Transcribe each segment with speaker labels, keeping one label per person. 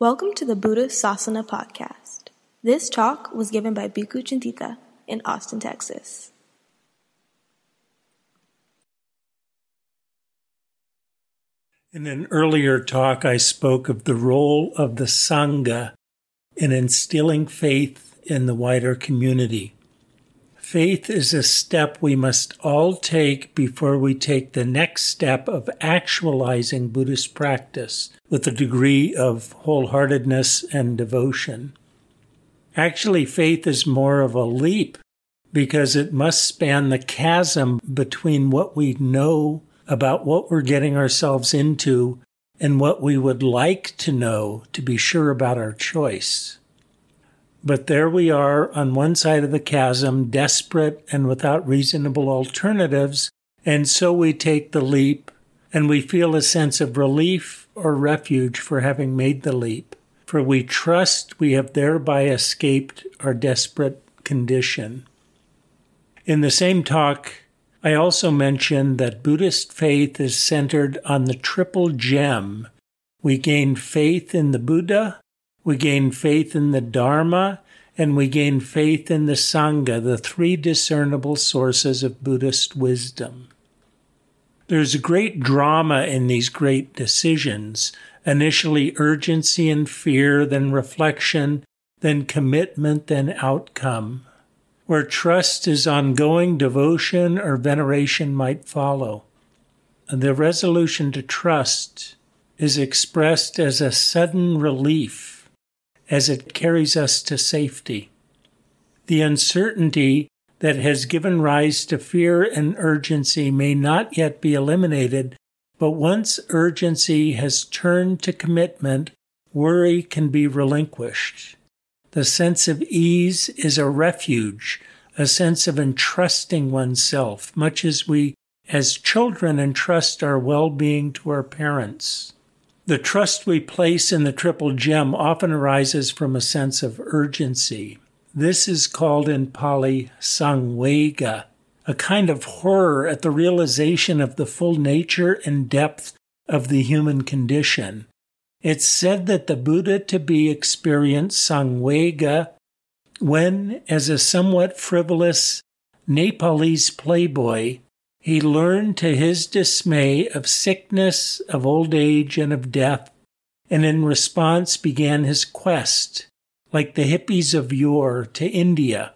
Speaker 1: Welcome to the Buddha Sasana podcast. This talk was given by Bhikkhu Cintita in Austin, Texas.
Speaker 2: In an earlier talk, I spoke of the role of the Sangha in instilling faith in the wider community. Faith is a step we must all take before we take the next step of actualizing Buddhist practice with a degree of wholeheartedness and devotion. Actually, faith is more of a leap because it must span the chasm between what we know about what we're getting ourselves into and what we would like to know to be sure about our choice. But there we are on one side of the chasm, desperate and without reasonable alternatives, and so we take the leap and we feel a sense of relief or refuge for having made the leap, for we trust we have thereby escaped our desperate condition. In the same talk, I also mentioned that Buddhist faith is centered on the triple gem. We gain faith in the Buddha, we gain faith in the Dharma, and we gain faith in the Sangha, the three discernible sources of Buddhist wisdom. There's a great drama in these great decisions initially urgency and fear, then reflection, then commitment, then outcome. Where trust is ongoing, devotion or veneration might follow. The resolution to trust is expressed as a sudden relief as it carries us to safety. The uncertainty that has given rise to fear and urgency may not yet be eliminated, but once urgency has turned to commitment, worry can be relinquished. The sense of ease is a refuge, a sense of entrusting oneself, much as we as children entrust our well being to our parents. The trust we place in the triple gem often arises from a sense of urgency. This is called in Pali samvega, a kind of horror at the realization of the full nature and depth of the human condition. It's said that the Buddha to be experienced samvega when, as a somewhat frivolous Nepalese playboy, he learned to his dismay of sickness, of old age, and of death, and in response began his quest, like the hippies of yore, to India.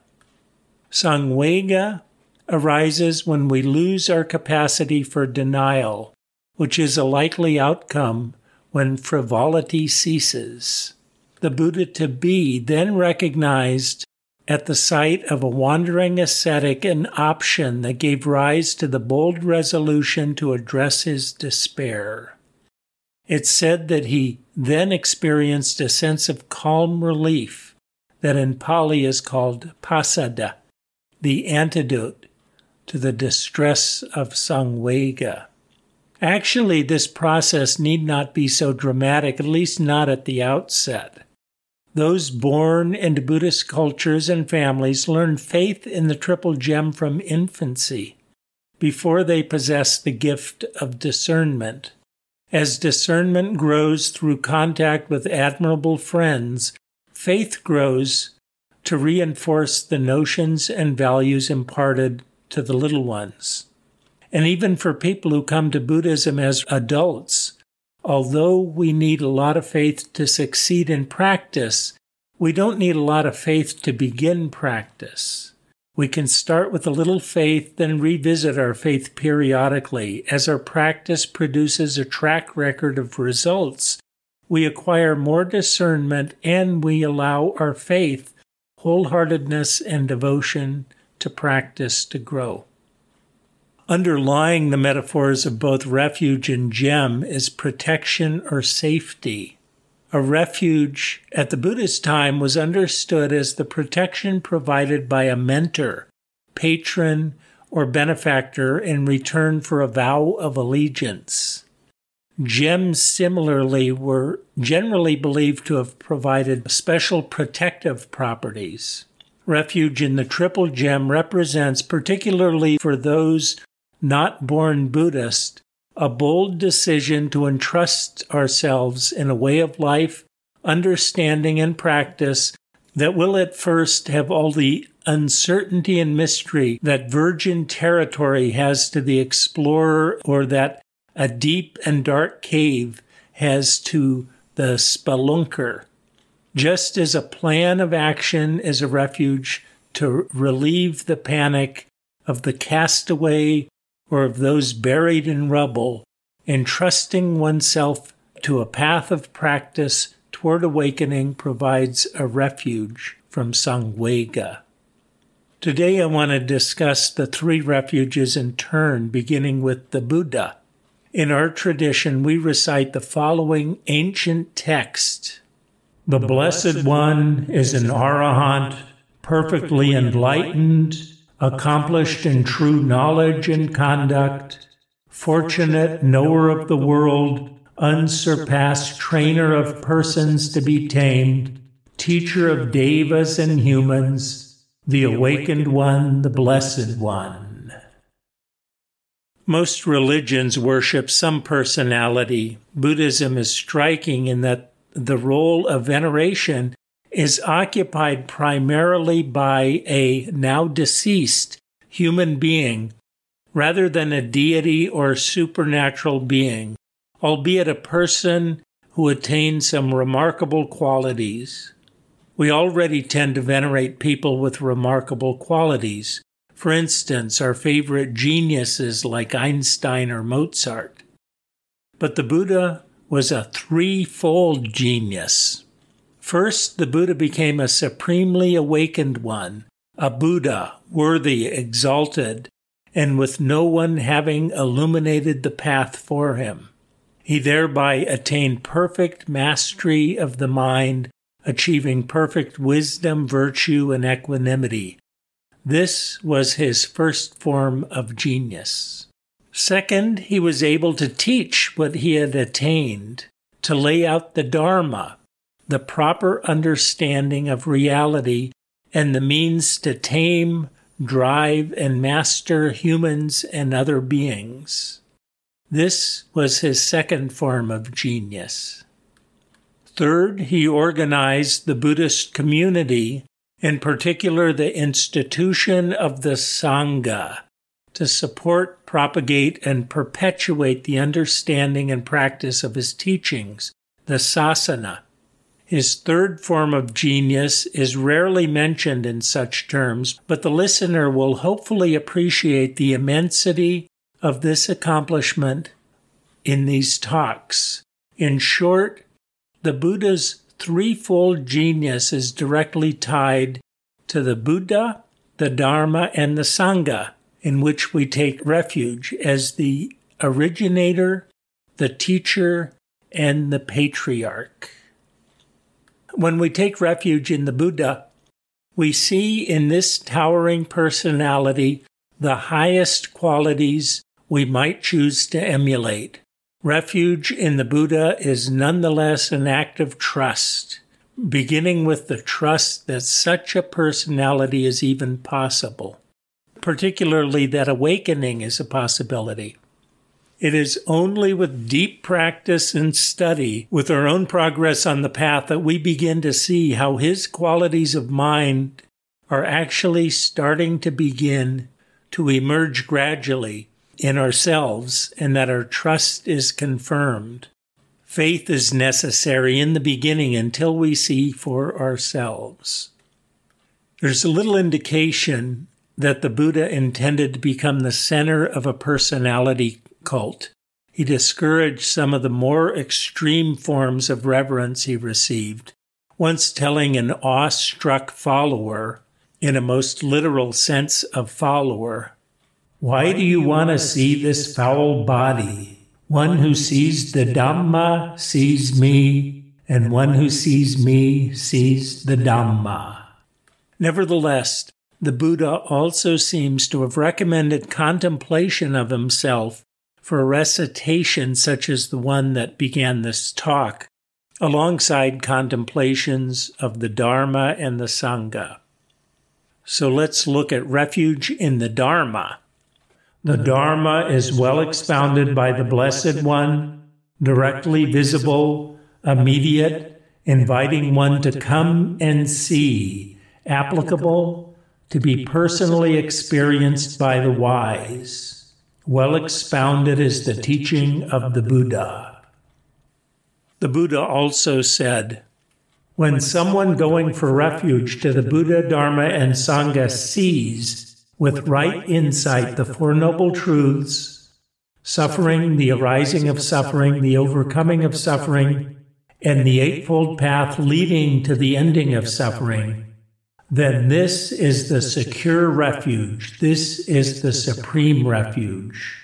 Speaker 2: Samvega arises when we lose our capacity for denial, which is a likely outcome when frivolity ceases. The Buddha to be then recognized at the sight of a wandering ascetic an option that gave rise to the bold resolution to address his despair. It's said that he then experienced a sense of calm relief that in Pali is called pasada, the antidote to the distress of samvega. Actually, this process need not be so dramatic, at least not at the outset. Those born into Buddhist cultures and families learn faith in the triple gem from infancy before they possess the gift of discernment. As discernment grows through contact with admirable friends, faith grows to reinforce the notions and values imparted to the little ones. And even for people who come to Buddhism as adults, although we need a lot of faith to succeed in practice, we don't need a lot of faith to begin practice. We can start with a little faith, then revisit our faith periodically. As our practice produces a track record of results, we acquire more discernment and we allow our faith, wholeheartedness, and devotion to practice to grow. Underlying the metaphors of both refuge and gem is protection or safety. A refuge at the Buddhist time was understood as the protection provided by a mentor, patron, or benefactor in return for a vow of allegiance. Gems similarly were generally believed to have provided special protective properties. Refuge in the triple gem represents, particularly for those not born Buddhist, a bold decision to entrust ourselves in a way of life, understanding, and practice that will at first have all the uncertainty and mystery that virgin territory has to the explorer or that a deep and dark cave has to the spelunker. Just as a plan of action is a refuge to relieve the panic of the castaway or of those buried in rubble, entrusting oneself to a path of practice toward awakening provides a refuge from Samvega. Today I want to discuss the three refuges in turn, beginning with the Buddha. In our tradition, we recite the following ancient text The Blessed One is an Arahant, perfectly enlightened, accomplished in true knowledge and conduct, fortunate knower of the world, unsurpassed trainer of persons to be tamed, teacher of devas and humans, the awakened one, the blessed one. Most religions worship some personality. Buddhism is striking in that the role of veneration is occupied primarily by a now deceased human being rather than a deity or supernatural being, albeit a person who attained some remarkable qualities. We already tend to venerate people with remarkable qualities. For instance, our favorite geniuses like Einstein or Mozart. But the Buddha was a threefold genius. First, the Buddha became a supremely awakened one, a Buddha, worthy, exalted, and with no one having illuminated the path for him. He thereby attained perfect mastery of the mind, achieving perfect wisdom, virtue, and equanimity. This was his first form of genius. Second, he was able to teach what he had attained, to lay out the Dharma, the proper understanding of reality and the means to tame, drive, and master humans and other beings. This was his second form of genius. Third, he organized the Buddhist community, in particular the institution of the Sangha, to support, propagate, and perpetuate the understanding and practice of his teachings, the Sasana. His third form of genius is rarely mentioned in such terms, but the listener will hopefully appreciate the immensity of this accomplishment in these talks. In short, the Buddha's threefold genius is directly tied to the Buddha, the Dharma, and the Sangha, in which we take refuge as the originator, the teacher, and the patriarch. When we take refuge in the Buddha, we see in this towering personality the highest qualities we might choose to emulate. Refuge in the Buddha is nonetheless an act of trust, beginning with the trust that such a personality is even possible, particularly that awakening is a possibility. It is only with deep practice and study, with our own progress on the path, that we begin to see how His qualities of mind are actually starting to begin to emerge gradually in ourselves and that our trust is confirmed. Faith is necessary in the beginning until we see for ourselves. There's little indication that the Buddha intended to become the center of a personality cult. He discouraged some of the more extreme forms of reverence he received, once telling an awestruck follower, in a most literal sense of follower, Why do you want to see this foul body? One who sees the Dhamma sees me, and one who sees me sees the Dhamma. Nevertheless, the Buddha also seems to have recommended contemplation of himself for a recitation such as the one that began this talk, alongside contemplations of the Dharma and the Sangha. So let's look at refuge in the Dharma. The Dharma is well expounded by the Blessed One, directly visible, immediate, inviting one to come and see, applicable, to be personally experienced by the wise. Well expounded is the teaching of the Buddha. The Buddha also said, When someone going for refuge to the Buddha, Dharma, and Sangha sees with right insight the Four Noble Truths, suffering, the arising of suffering, the overcoming of suffering, and the Eightfold Path leading to the ending of suffering, then this is the secure refuge. This is the supreme refuge.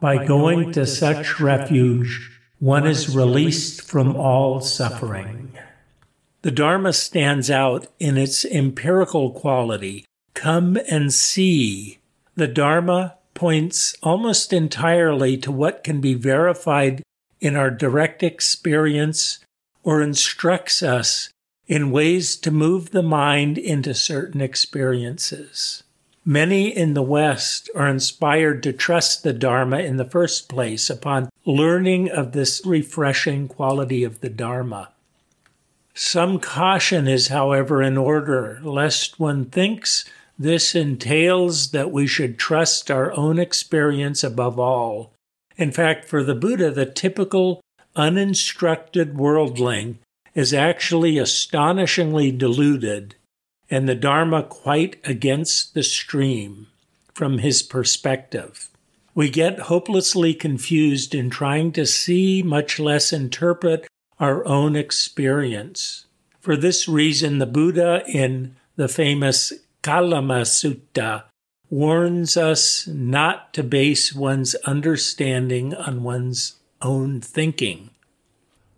Speaker 2: By going to such refuge, one is released from all suffering. The Dharma stands out in its empirical quality Come and see. The Dharma points almost entirely to what can be verified in our direct experience or instructs us in ways to move the mind into certain experiences. Many in the West are inspired to trust the Dharma in the first place upon learning of this refreshing quality of the Dharma. Some caution is, however, in order, lest one thinks this entails that we should trust our own experience above all. In fact, for the Buddha, the typical uninstructed worldling is actually astonishingly deluded, and the Dharma quite against the stream from his perspective. We get hopelessly confused in trying to see, much less interpret, our own experience. For this reason, the Buddha, in the famous Kalama Sutta warns us not to base one's understanding on one's own thinking.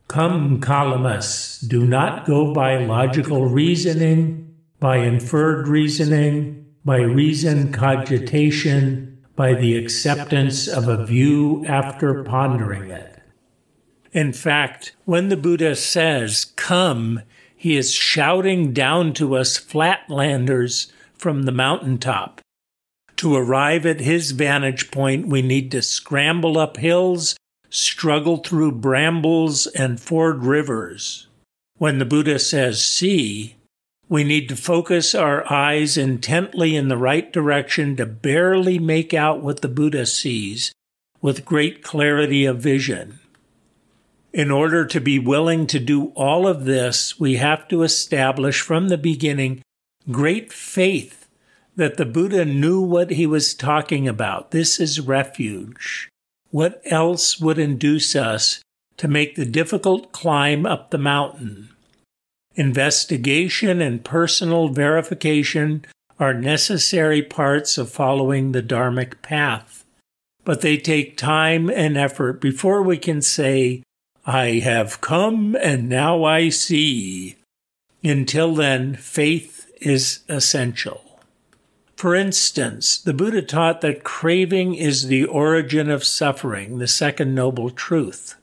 Speaker 2: Come, Kalamas, do not go by logical reasoning, by inferred reasoning, by reason cogitation, by the acceptance of a view after pondering it. In fact, when the Buddha says, Come, he is shouting down to us flatlanders from the mountaintop. To arrive at his vantage point, we need to scramble up hills, struggle through brambles, and ford rivers. When the Buddha says see, we need to focus our eyes intently in the right direction to barely make out what the Buddha sees with great clarity of vision. In order to be willing to do all of this, we have to establish from the beginning great faith that the Buddha knew what he was talking about. This is refuge. What else would induce us to make the difficult climb up the mountain? Investigation and personal verification are necessary parts of following the Dharmic path, but they take time and effort before we can say, I have come and now I see. Until then, faith is essential. For instance, the Buddha taught that craving is the origin of suffering, the second noble truth.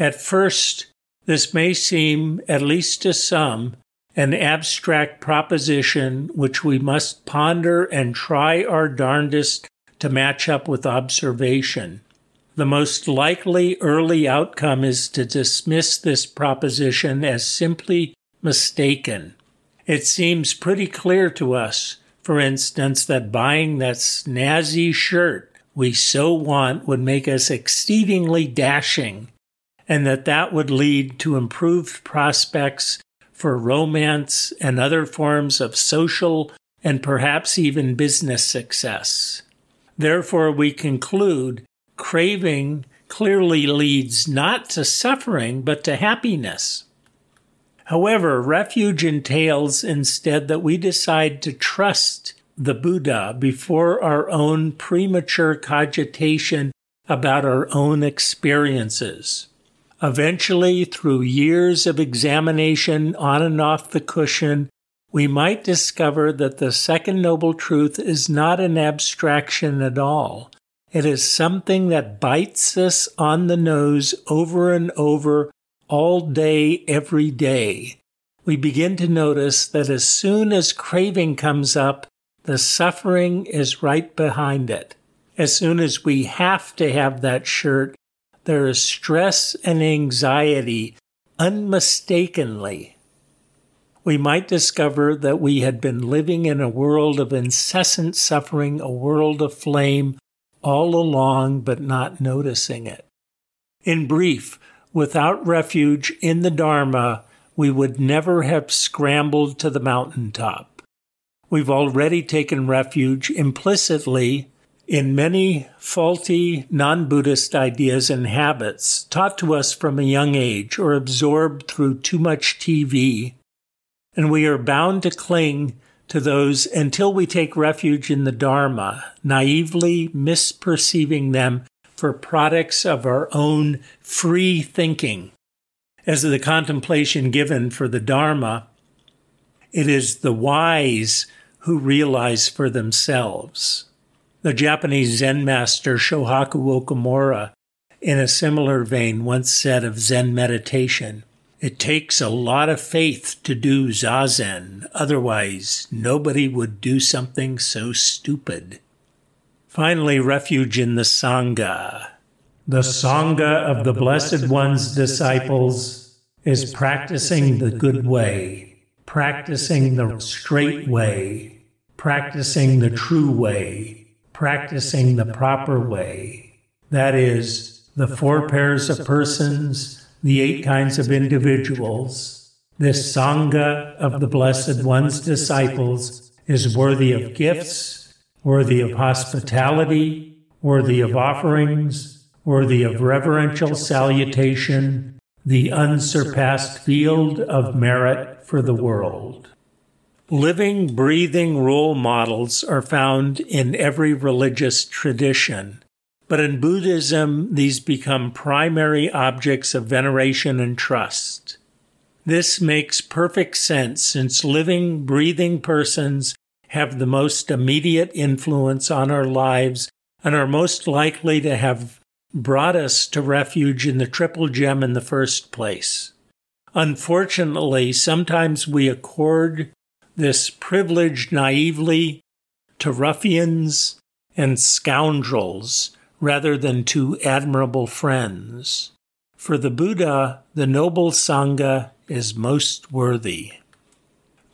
Speaker 2: At first, this may seem, at least to some, an abstract proposition which we must ponder and try our darndest to match up with observation. The most likely early outcome is to dismiss this proposition as simply mistaken it seems pretty clear to us, for instance, that buying that snazzy shirt we so want would make us exceedingly dashing, and that that would lead to improved prospects for romance and other forms of social and perhaps even business success. Therefore, we conclude craving clearly leads not to suffering, but to happiness. However, refuge entails instead that we decide to trust the Buddha before our own premature cogitation about our own experiences. Eventually, through years of examination on and off the cushion we might discover that the second noble truth is not an abstraction at all. It is something that bites us on the nose over and over all day, every day. We begin to notice that as soon as craving comes up, the suffering is right behind it. As soon as we have to have that shirt, there is stress and anxiety unmistakably we might discover that we had been living in a world of incessant suffering, a world of flame, all along, but not noticing it. In brief, without refuge in the Dharma, we would never have scrambled to the mountaintop. We've already taken refuge implicitly in many faulty non Buddhist ideas and habits taught to us from a young age or absorbed through too much TV and we are bound to cling to those until we take refuge in the Dharma, naively misperceiving them for products of our own free thinking. As the contemplation given for the Dharma, it is the wise who realize for themselves. The Japanese Zen master Shohaku Okumura, in a similar vein, once said of Zen meditation it takes a lot of faith to do zazen, otherwise, nobody would do something so stupid. Finally, refuge in the Sangha. The Sangha of the Blessed One's disciples is practicing the good way, practicing the straight way, practicing the true way, practicing the proper way. That is, the four pairs of persons the eight kinds of individuals, this Sangha of the Blessed One's disciples is worthy of gifts, worthy of hospitality, worthy of offerings, worthy of reverential salutation, the unsurpassed field of merit for the world. Living, breathing role models are found in every religious tradition. But in Buddhism, these become primary objects of veneration and trust. This makes perfect sense since living, breathing persons have the most immediate influence on our lives and are most likely to have brought us to refuge in the triple gem in the first place. Unfortunately, sometimes we accord this privilege naively to ruffians and scoundrels rather than to admirable friends. For the Buddha, the noble Sangha is most worthy.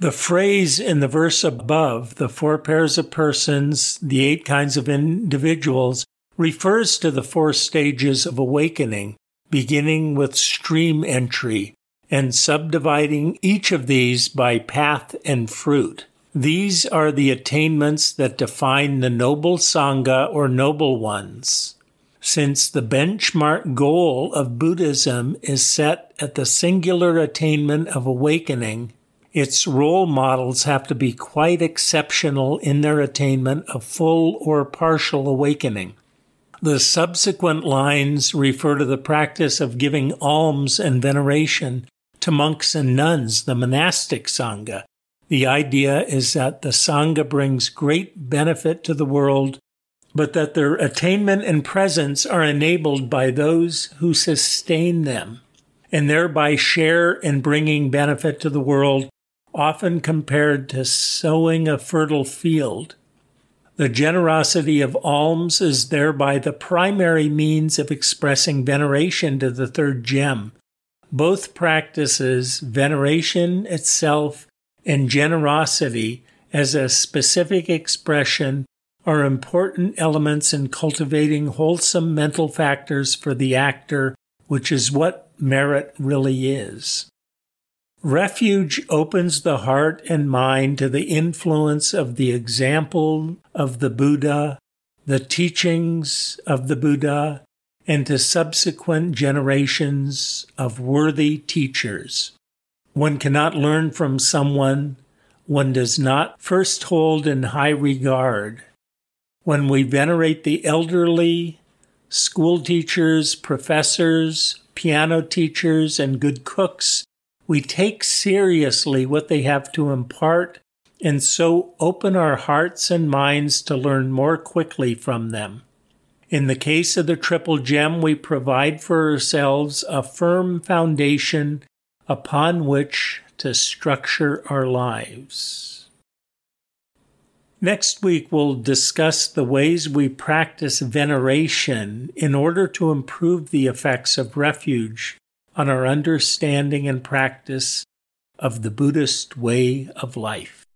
Speaker 2: The phrase in the verse above, the four pairs of persons, the eight kinds of individuals, refers to the four stages of awakening, beginning with stream entry and subdividing each of these by path and fruit. These are the attainments that define the noble Sangha or noble ones. Since the benchmark goal of Buddhism is set at the singular attainment of awakening, its role models have to be quite exceptional in their attainment of full or partial awakening. The subsequent lines refer to the practice of giving alms and veneration to monks and nuns, the monastic Sangha, the idea is that the Sangha brings great benefit to the world, but that their attainment and presence are enabled by those who sustain them, and thereby share in bringing benefit to the world, often compared to sowing a fertile field. The generosity of alms is thereby the primary means of expressing veneration to the third gem. Both practices, veneration itself and generosity as a specific expression are important elements in cultivating wholesome mental factors for the actor, which is what merit really is. Refuge opens the heart and mind to the influence of the example of the Buddha, the teachings of the Buddha, and to subsequent generations of worthy teachers. One cannot learn from someone one does not first hold in high regard. When we venerate the elderly, school teachers, professors, piano teachers, and good cooks, we take seriously what they have to impart and so open our hearts and minds to learn more quickly from them. In the case of the Triple Gem, we provide for ourselves a firm foundation upon which to structure our lives. Next week, we'll discuss the ways we practice veneration in order to improve the effects of refuge on our understanding and practice of the Buddhist way of life.